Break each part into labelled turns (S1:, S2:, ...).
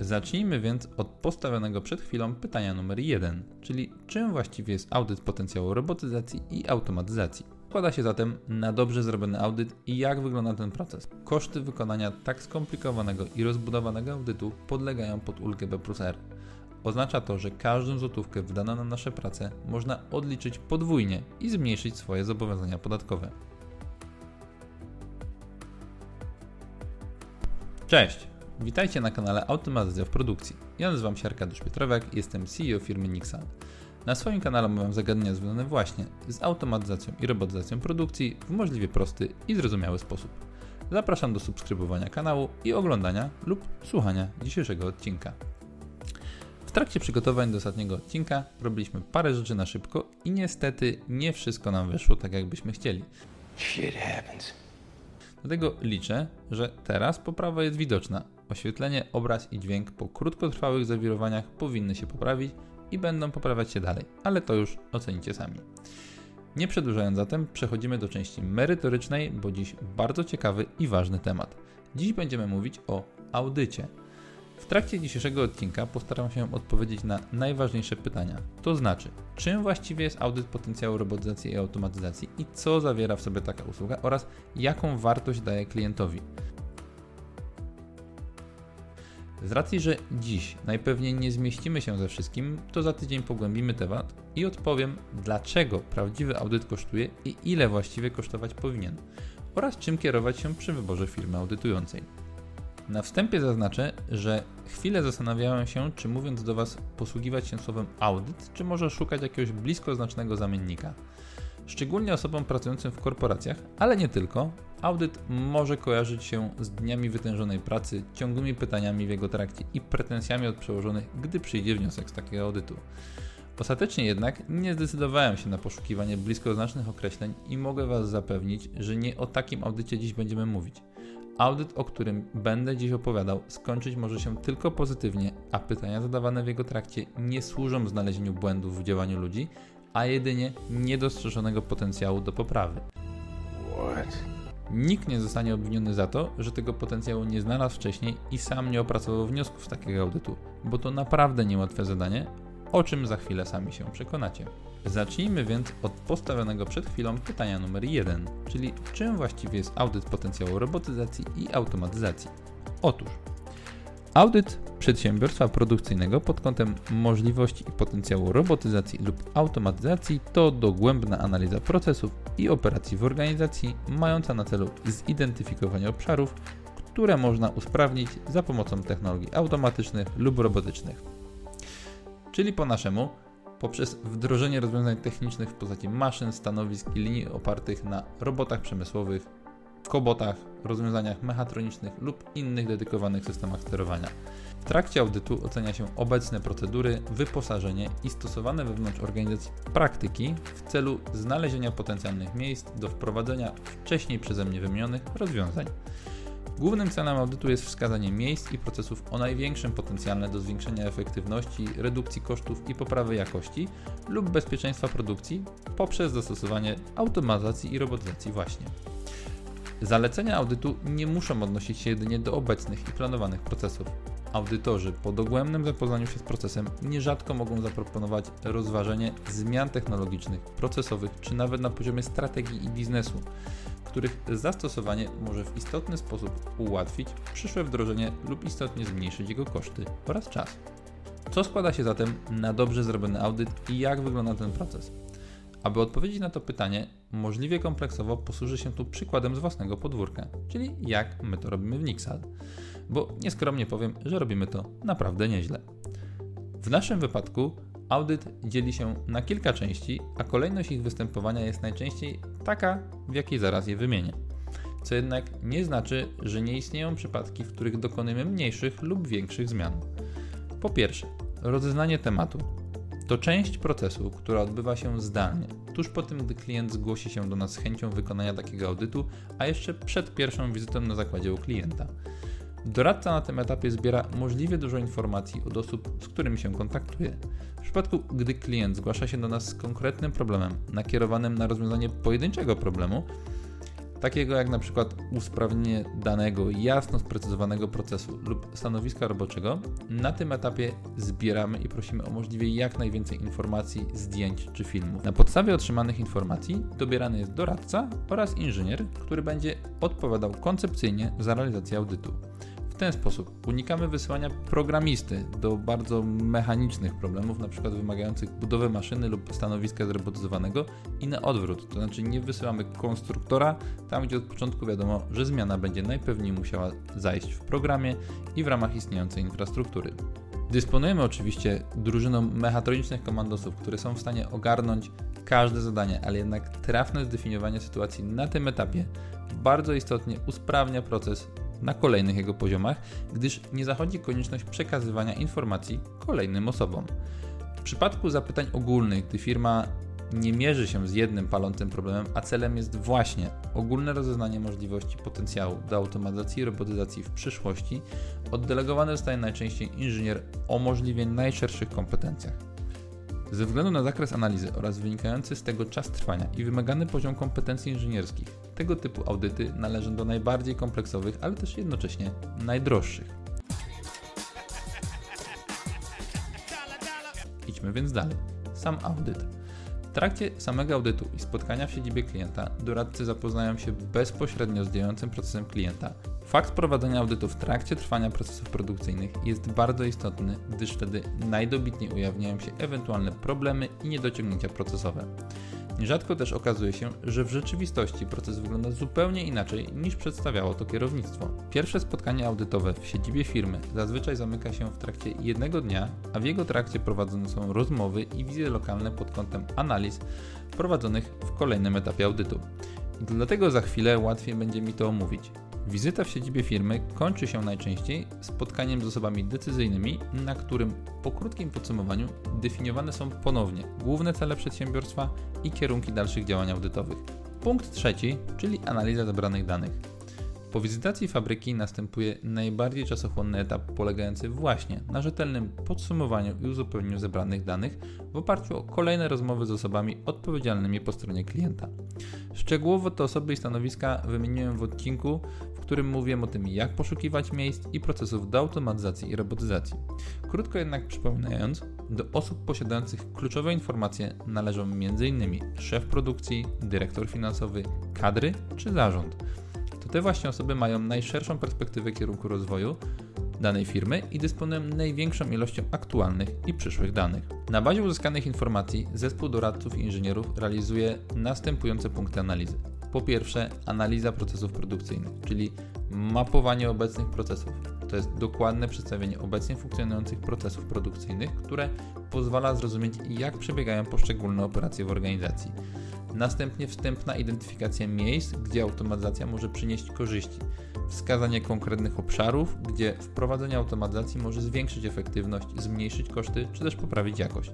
S1: Zacznijmy więc od postawionego przed chwilą pytania numer 1, czyli czym właściwie jest audyt potencjału robotyzacji i automatyzacji. Składa się zatem na dobrze zrobiony audyt i jak wygląda ten proces. Koszty wykonania tak skomplikowanego i rozbudowanego audytu podlegają pod ulgę B plus R. Oznacza to, że każdą złotówkę wydaną na nasze prace można odliczyć podwójnie i zmniejszyć swoje zobowiązania podatkowe. Cześć! Witajcie na kanale Automatyzacja w Produkcji. Ja nazywam się Arkadiusz Piotrowek, jestem CEO firmy Nixal. Na swoim kanale omawiam zagadnienia związane właśnie z automatyzacją i robotyzacją produkcji w możliwie prosty i zrozumiały sposób. Zapraszam do subskrybowania kanału i oglądania lub słuchania dzisiejszego odcinka. W trakcie przygotowań do ostatniego odcinka robiliśmy parę rzeczy na szybko i niestety nie wszystko nam wyszło tak jakbyśmy chcieli.
S2: Shit happens.
S1: Dlatego liczę, że teraz poprawa jest widoczna. Oświetlenie, obraz i dźwięk po krótkotrwałych zawirowaniach powinny się poprawić i będą poprawiać się dalej, ale to już ocenicie sami. Nie przedłużając zatem, przechodzimy do części merytorycznej, bo dziś bardzo ciekawy i ważny temat. Dziś będziemy mówić o audycie. W trakcie dzisiejszego odcinka postaram się odpowiedzieć na najważniejsze pytania. To znaczy, czym właściwie jest audyt potencjału robotyzacji i automatyzacji i co zawiera w sobie taka usługa oraz jaką wartość daje klientowi. Z racji, że dziś najpewniej nie zmieścimy się ze wszystkim, to za tydzień pogłębimy temat i odpowiem, dlaczego prawdziwy audyt kosztuje i ile właściwie kosztować powinien, oraz czym kierować się przy wyborze firmy audytującej. Na wstępie zaznaczę, że chwilę zastanawiałem się, czy mówiąc do Was posługiwać się słowem audyt, czy może szukać jakiegoś bliskoznacznego zamiennika. Szczególnie osobom pracującym w korporacjach, ale nie tylko, audyt może kojarzyć się z dniami wytężonej pracy, ciągłymi pytaniami w jego trakcie i pretensjami od przełożonych, gdy przyjdzie wniosek z takiego audytu. Ostatecznie jednak nie zdecydowałem się na poszukiwanie bliskoznacznych określeń i mogę Was zapewnić, że nie o takim audycie dziś będziemy mówić. Audyt, o którym będę dziś opowiadał, skończyć może się tylko pozytywnie, a pytania zadawane w jego trakcie nie służą znalezieniu błędów w działaniu ludzi, a jedynie niedostrzeżonego potencjału do poprawy.
S2: What?
S1: Nikt nie zostanie obwiniony za to, że tego potencjału nie znalazł wcześniej i sam nie opracował wniosków z takiego audytu, bo to naprawdę niełatwe zadanie, o czym za chwilę sami się przekonacie. Zacznijmy więc od postawionego przed chwilą pytania numer 1, czyli czym właściwie jest audyt potencjału robotyzacji i automatyzacji. Otóż Audyt przedsiębiorstwa produkcyjnego pod kątem możliwości i potencjału robotyzacji lub automatyzacji to dogłębna analiza procesów i operacji w organizacji, mająca na celu zidentyfikowanie obszarów, które można usprawnić za pomocą technologii automatycznych lub robotycznych. Czyli po naszemu, poprzez wdrożenie rozwiązań technicznych w postaci maszyn, stanowisk i linii opartych na robotach przemysłowych, kobotach, rozwiązaniach mechatronicznych lub innych dedykowanych systemach sterowania. W trakcie audytu ocenia się obecne procedury, wyposażenie i stosowane wewnątrz organizacji praktyki w celu znalezienia potencjalnych miejsc do wprowadzenia wcześniej przeze mnie wymienionych rozwiązań. Głównym celem audytu jest wskazanie miejsc i procesów o największym potencjale do zwiększenia efektywności, redukcji kosztów i poprawy jakości lub bezpieczeństwa produkcji poprzez zastosowanie automatyzacji i robotyzacji właśnie. Zalecenia audytu nie muszą odnosić się jedynie do obecnych i planowanych procesów. Audytorzy po dogłębnym zapoznaniu się z procesem nierzadko mogą zaproponować rozważenie zmian technologicznych, procesowych czy nawet na poziomie strategii i biznesu, których zastosowanie może w istotny sposób ułatwić przyszłe wdrożenie lub istotnie zmniejszyć jego koszty oraz czas. Co składa się zatem na dobrze zrobiony audyt i jak wygląda ten proces? Aby odpowiedzieć na to pytanie możliwie kompleksowo, posłuży się tu przykładem z własnego podwórka, czyli jak my to robimy w Nixal. Bo nieskromnie powiem, że robimy to naprawdę nieźle. W naszym wypadku audyt dzieli się na kilka części, a kolejność ich występowania jest najczęściej taka, w jakiej zaraz je wymienię. Co jednak nie znaczy, że nie istnieją przypadki, w których dokonujemy mniejszych lub większych zmian. Po pierwsze, rozeznanie tematu, to część procesu, która odbywa się zdalnie, tuż po tym, gdy klient zgłosi się do nas z chęcią wykonania takiego audytu, a jeszcze przed pierwszą wizytą na zakładzie u klienta. Doradca na tym etapie zbiera możliwie dużo informacji od osób, z którymi się kontaktuje. W przypadku, gdy klient zgłasza się do nas z konkretnym problemem, nakierowanym na rozwiązanie pojedynczego problemu, takiego jak na przykład usprawnienie danego, jasno sprecyzowanego procesu lub stanowiska roboczego, na tym etapie zbieramy i prosimy o możliwie jak najwięcej informacji, zdjęć czy filmów. Na podstawie otrzymanych informacji dobierany jest doradca oraz inżynier, który będzie odpowiadał koncepcyjnie za realizację audytu ten sposób unikamy wysyłania programisty do bardzo mechanicznych problemów, np. wymagających budowy maszyny lub stanowiska zrobotyzowanego i na odwrót, to znaczy nie wysyłamy konstruktora tam, gdzie od początku wiadomo, że zmiana będzie najpewniej musiała zajść w programie i w ramach istniejącej infrastruktury. Dysponujemy oczywiście drużyną mechatronicznych komandosów, które są w stanie ogarnąć każde zadanie, ale jednak trafne zdefiniowanie sytuacji na tym etapie bardzo istotnie usprawnia proces na kolejnych jego poziomach, gdyż nie zachodzi konieczność przekazywania informacji kolejnym osobom. W przypadku zapytań ogólnych, gdy firma nie mierzy się z jednym palącym problemem, a celem jest właśnie ogólne rozeznanie możliwości potencjału do automatyzacji i robotyzacji w przyszłości, oddelegowany zostaje najczęściej inżynier o możliwie najszerszych kompetencjach. Ze względu na zakres analizy oraz wynikający z tego czas trwania i wymagany poziom kompetencji inżynierskich, tego typu audyty należą do najbardziej kompleksowych, ale też jednocześnie najdroższych. Idźmy więc dalej. Sam audyt. W trakcie samego audytu i spotkania w siedzibie klienta doradcy zapoznają się bezpośrednio z działającym procesem klienta, Fakt prowadzenia audytu w trakcie trwania procesów produkcyjnych jest bardzo istotny, gdyż wtedy najdobitniej ujawniają się ewentualne problemy i niedociągnięcia procesowe. Nierzadko też okazuje się, że w rzeczywistości proces wygląda zupełnie inaczej niż przedstawiało to kierownictwo. Pierwsze spotkanie audytowe w siedzibie firmy zazwyczaj zamyka się w trakcie jednego dnia, a w jego trakcie prowadzone są rozmowy i wizje lokalne pod kątem analiz prowadzonych w kolejnym etapie audytu. I dlatego za chwilę łatwiej będzie mi to omówić. Wizyta w siedzibie firmy kończy się najczęściej spotkaniem z osobami decyzyjnymi, na którym po krótkim podsumowaniu definiowane są ponownie główne cele przedsiębiorstwa i kierunki dalszych działań audytowych. Punkt trzeci, czyli analiza zebranych danych. Po wizytacji fabryki następuje najbardziej czasochłonny etap polegający właśnie na rzetelnym podsumowaniu i uzupełnieniu zebranych danych w oparciu o kolejne rozmowy z osobami odpowiedzialnymi po stronie klienta. Szczegółowo te osoby i stanowiska wymieniłem w odcinku, którym mówiłem o tym, jak poszukiwać miejsc i procesów do automatyzacji i robotyzacji. Krótko jednak przypominając, do osób posiadających kluczowe informacje należą m.in. szef produkcji, dyrektor finansowy, kadry czy zarząd te właśnie osoby mają najszerszą perspektywę kierunku rozwoju danej firmy i dysponują największą ilością aktualnych i przyszłych danych. Na bazie uzyskanych informacji zespół doradców i inżynierów realizuje następujące punkty analizy. Po pierwsze, analiza procesów produkcyjnych, czyli mapowanie obecnych procesów. To jest dokładne przedstawienie obecnie funkcjonujących procesów produkcyjnych, które pozwala zrozumieć, jak przebiegają poszczególne operacje w organizacji. Następnie wstępna identyfikacja miejsc, gdzie automatyzacja może przynieść korzyści. Wskazanie konkretnych obszarów, gdzie wprowadzenie automatyzacji może zwiększyć efektywność, zmniejszyć koszty czy też poprawić jakość.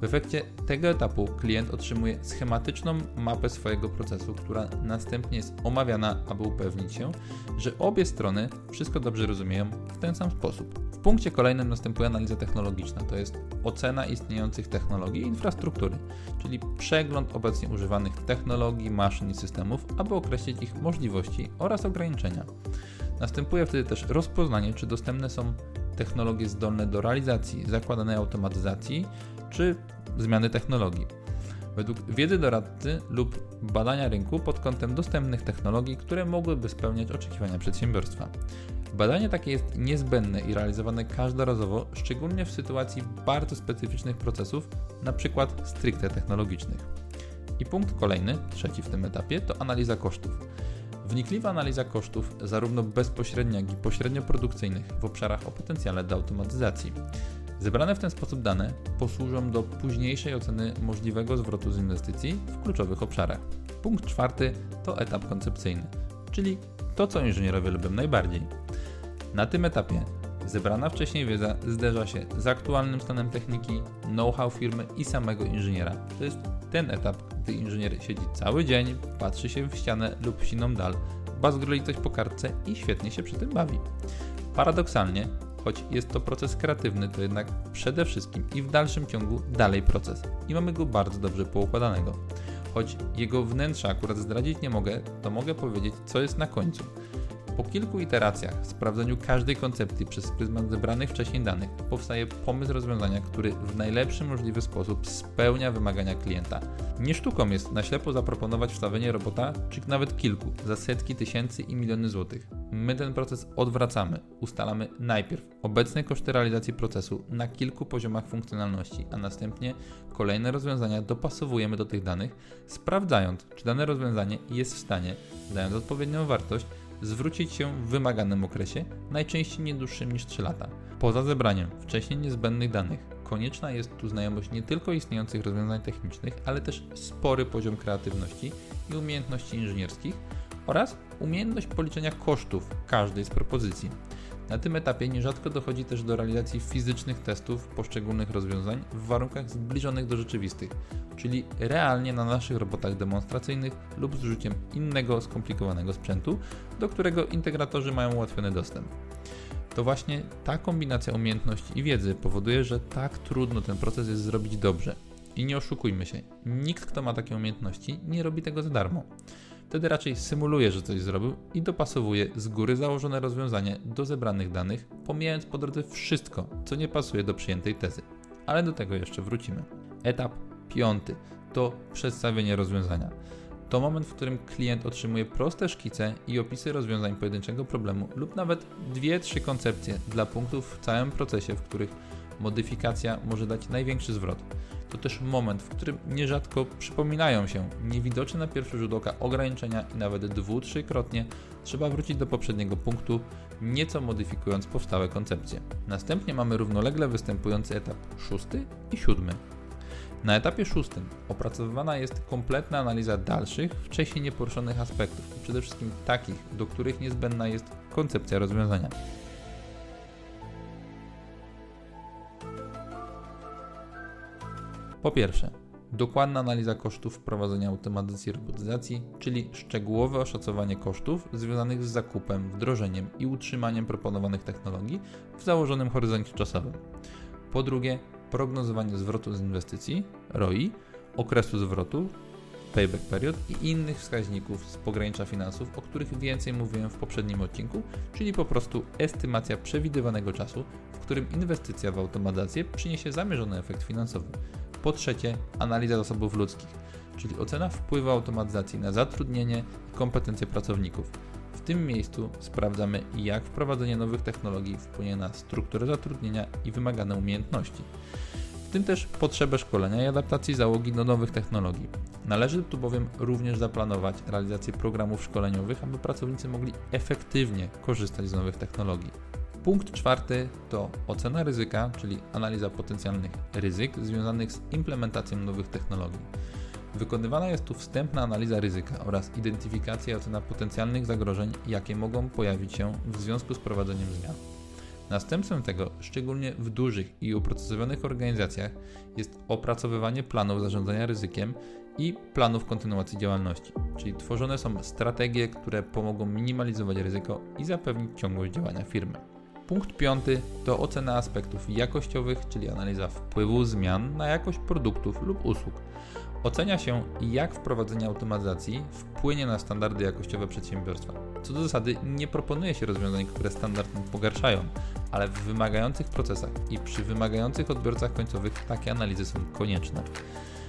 S1: W efekcie tego etapu klient otrzymuje schematyczną mapę swojego procesu, która następnie jest omawiana, aby upewnić się, że obie strony wszystko dobrze rozumieją w ten sam sposób. W punkcie kolejnym następuje analiza technologiczna, to jest ocena istniejących technologii i infrastruktury, czyli przegląd obecnie używanych technologii, maszyn i systemów, aby określić ich możliwości oraz ograniczenia. Następuje wtedy też rozpoznanie, czy dostępne są technologie zdolne do realizacji zakładanej automatyzacji, czy zmiany technologii. Według wiedzy doradcy lub badania rynku pod kątem dostępnych technologii, które mogłyby spełniać oczekiwania przedsiębiorstwa. Badanie takie jest niezbędne i realizowane każdorazowo, szczególnie w sytuacji bardzo specyficznych procesów, np. stricte technologicznych. I punkt kolejny, trzeci w tym etapie, to analiza kosztów. Wnikliwa analiza kosztów, zarówno bezpośrednio, jak i pośrednio produkcyjnych, w obszarach o potencjale do automatyzacji. Zebrane w ten sposób dane posłużą do późniejszej oceny możliwego zwrotu z inwestycji w kluczowych obszarach. Punkt czwarty to etap koncepcyjny, czyli to, co inżynierowie lubią najbardziej. Na tym etapie zebrana wcześniej wiedza zderza się z aktualnym stanem techniki, know-how firmy i samego inżyniera. To jest ten etap, gdy inżynier siedzi cały dzień, patrzy się w ścianę lub siną dal, bazgroli coś po kartce i świetnie się przy tym bawi. Paradoksalnie, choć jest to proces kreatywny, to jednak przede wszystkim i w dalszym ciągu dalej proces i mamy go bardzo dobrze poukładanego. Choć jego wnętrza akurat zdradzić nie mogę, to mogę powiedzieć, co jest na końcu. Po kilku iteracjach, sprawdzeniu każdej koncepcji przez pryzmat zebranych wcześniej danych, powstaje pomysł rozwiązania, który w najlepszy możliwy sposób spełnia wymagania klienta. Nie sztuką jest na ślepo zaproponować wstawienie robota, czy nawet kilku, za setki tysięcy i miliony złotych. My ten proces odwracamy. Ustalamy najpierw obecne koszty realizacji procesu na kilku poziomach funkcjonalności, a następnie kolejne rozwiązania dopasowujemy do tych danych, sprawdzając, czy dane rozwiązanie jest w stanie, dając odpowiednią wartość, zwrócić się w wymaganym okresie, najczęściej nie dłuższym niż 3 lata. Poza zebraniem wcześniej niezbędnych danych, konieczna jest tu znajomość nie tylko istniejących rozwiązań technicznych, ale też spory poziom kreatywności i umiejętności inżynierskich oraz umiejętność policzenia kosztów każdej z propozycji. Na tym etapie nierzadko dochodzi też do realizacji fizycznych testów poszczególnych rozwiązań w warunkach zbliżonych do rzeczywistych, czyli realnie na naszych robotach demonstracyjnych lub z użyciem innego skomplikowanego sprzętu, do którego integratorzy mają ułatwiony dostęp. To właśnie ta kombinacja umiejętności i wiedzy powoduje, że tak trudno ten proces jest zrobić dobrze. I nie oszukujmy się, nikt, kto ma takie umiejętności, nie robi tego za darmo. Wtedy raczej symuluje, że coś zrobił i dopasowuje z góry założone rozwiązanie do zebranych danych, pomijając po drodze wszystko, co nie pasuje do przyjętej tezy. Ale do tego jeszcze wrócimy. Etap piąty to przedstawienie rozwiązania. To moment, w którym klient otrzymuje proste szkice i opisy rozwiązań pojedynczego problemu lub nawet dwie, trzy koncepcje dla punktów w całym procesie, w których modyfikacja może dać największy zwrot. To też moment, w którym nierzadko przypominają się niewidoczne na pierwszy rzut oka ograniczenia i nawet dwu, trzykrotnie trzeba wrócić do poprzedniego punktu, nieco modyfikując powstałe koncepcje. Następnie mamy równolegle występujący etap szósty i siódmy. Na etapie szóstym opracowywana jest kompletna analiza dalszych, wcześniej nieporuszonych aspektów, przede wszystkim takich, do których niezbędna jest koncepcja rozwiązania. Po pierwsze, dokładna analiza kosztów wprowadzenia automatyzacji i robotyzacji, czyli szczegółowe oszacowanie kosztów związanych z zakupem, wdrożeniem i utrzymaniem proponowanych technologii w założonym horyzoncie czasowym. Po drugie, prognozowanie zwrotu z inwestycji, ROI, okresu zwrotu, payback period i innych wskaźników z pogranicza finansów, o których więcej mówiłem w poprzednim odcinku, czyli po prostu estymacja przewidywanego czasu, w którym inwestycja w automatyzację przyniesie zamierzony efekt finansowy. Po trzecie, analiza zasobów ludzkich, czyli ocena wpływu automatyzacji na zatrudnienie i kompetencje pracowników. W tym miejscu sprawdzamy, jak wprowadzenie nowych technologii wpłynie na strukturę zatrudnienia i wymagane umiejętności. W tym też potrzebę szkolenia i adaptacji załogi do nowych technologii. Należy tu bowiem również zaplanować realizację programów szkoleniowych, aby pracownicy mogli efektywnie korzystać z nowych technologii. Punkt czwarty to ocena ryzyka, czyli analiza potencjalnych ryzyk związanych z implementacją nowych technologii. Wykonywana jest tu wstępna analiza ryzyka oraz identyfikacja i ocena potencjalnych zagrożeń, jakie mogą pojawić się w związku z prowadzeniem zmian. Następstwem tego, szczególnie w dużych i uprocesowanych organizacjach, jest opracowywanie planów zarządzania ryzykiem i planów kontynuacji działalności, czyli tworzone są strategie, które pomogą minimalizować ryzyko i zapewnić ciągłość działania firmy. Punkt piąty to ocena aspektów jakościowych, czyli analiza wpływu zmian na jakość produktów lub usług. Ocenia się, jak wprowadzenie automatyzacji wpłynie na standardy jakościowe przedsiębiorstwa. Co do zasady, nie proponuje się rozwiązań, które standard pogarszają, ale w wymagających procesach i przy wymagających odbiorcach końcowych takie analizy są konieczne.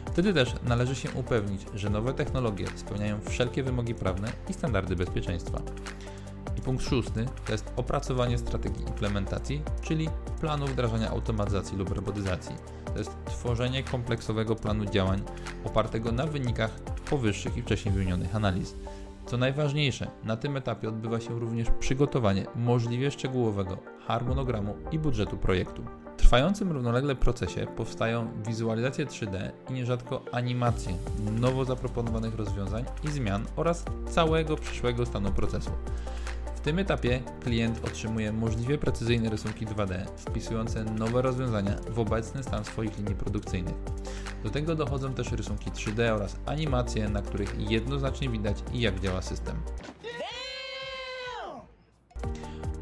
S1: Wtedy też należy się upewnić, że nowe technologie spełniają wszelkie wymogi prawne i standardy bezpieczeństwa. I punkt szósty to jest opracowanie strategii implementacji, czyli planu wdrażania automatyzacji lub robotyzacji. To jest tworzenie kompleksowego planu działań opartego na wynikach powyższych i wcześniej wymienionych analiz. Co najważniejsze, na tym etapie odbywa się również przygotowanie możliwie szczegółowego harmonogramu i budżetu projektu. W trwającym równolegle procesie powstają wizualizacje 3D i nierzadko animacje nowo zaproponowanych rozwiązań i zmian oraz całego przyszłego stanu procesu. W tym etapie klient otrzymuje możliwie precyzyjne rysunki 2D, wpisujące nowe rozwiązania w obecny stan swoich linii produkcyjnych. Do tego dochodzą też rysunki 3D oraz animacje, na których jednoznacznie widać jak działa system.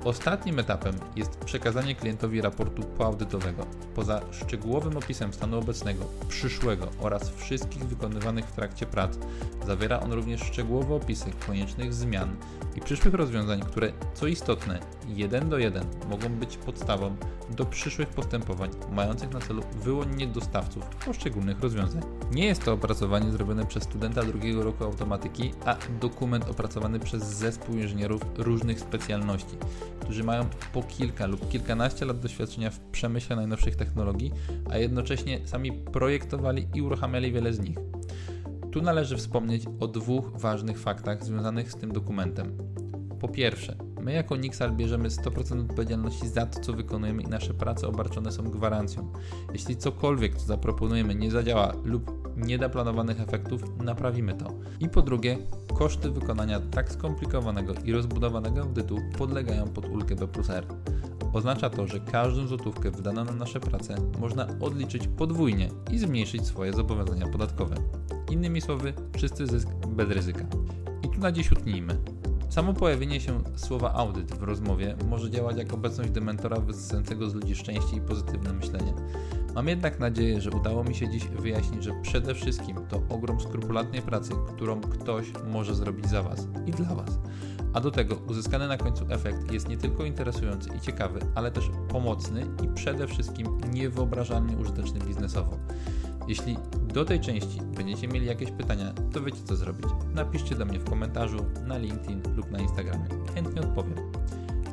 S1: Ostatnim etapem jest przekazanie klientowi raportu poaudytowego. Poza szczegółowym opisem stanu obecnego, przyszłego oraz wszystkich wykonywanych w trakcie prac, zawiera on również szczegółowe opisy koniecznych zmian i przyszłych rozwiązań, które, co istotne, jeden do jeden mogą być podstawą do przyszłych postępowań mających na celu wyłonienie dostawców poszczególnych rozwiązań. Nie jest to opracowanie zrobione przez studenta drugiego roku automatyki, a dokument opracowany przez zespół inżynierów różnych specjalności, którzy mają po kilka lub kilkanaście lat doświadczenia w przemyśle najnowszych technologii, a jednocześnie sami projektowali i uruchamiali wiele z nich. Tu należy wspomnieć o dwóch ważnych faktach związanych z tym dokumentem. Po pierwsze, my jako Nixal bierzemy 100% odpowiedzialności za to, co wykonujemy i nasze prace obarczone są gwarancją. Jeśli cokolwiek, co zaproponujemy, nie zadziała lub nie da planowanych efektów, naprawimy to. I po drugie, koszty wykonania tak skomplikowanego i rozbudowanego audytu podlegają pod ulgę B plus R. Oznacza to, że każdą złotówkę wydaną na nasze prace można odliczyć podwójnie i zmniejszyć swoje zobowiązania podatkowe. Innymi słowy, czysty zysk bez ryzyka. I tu na dziś utnijmy. Samo pojawienie się słowa audyt w rozmowie może działać jak obecność dementora wyzysającego z ludzi szczęście i pozytywne myślenie. Mam jednak nadzieję, że udało mi się dziś wyjaśnić, że przede wszystkim to ogrom skrupulatnej pracy, którą ktoś może zrobić za Was i dla Was. A do tego uzyskany na końcu efekt jest nie tylko interesujący i ciekawy, ale też pomocny i przede wszystkim niewyobrażalnie użyteczny biznesowo. Jeśli do tej części będziecie mieli jakieś pytania, to wiecie co zrobić. Napiszcie do mnie w komentarzu, na LinkedIn lub na Instagramie. Chętnie odpowiem.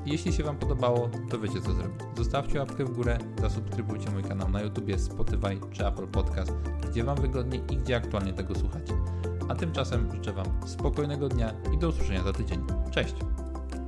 S1: Jeśli się Wam podobało, to wiecie co zrobić. Zostawcie łapkę w górę, zasubskrybujcie mój kanał na YouTube, Spotify czy Apple Podcast, gdzie Wam wygodnie i gdzie aktualnie tego słuchacie. A tymczasem życzę Wam spokojnego dnia i do usłyszenia za tydzień. Cześć!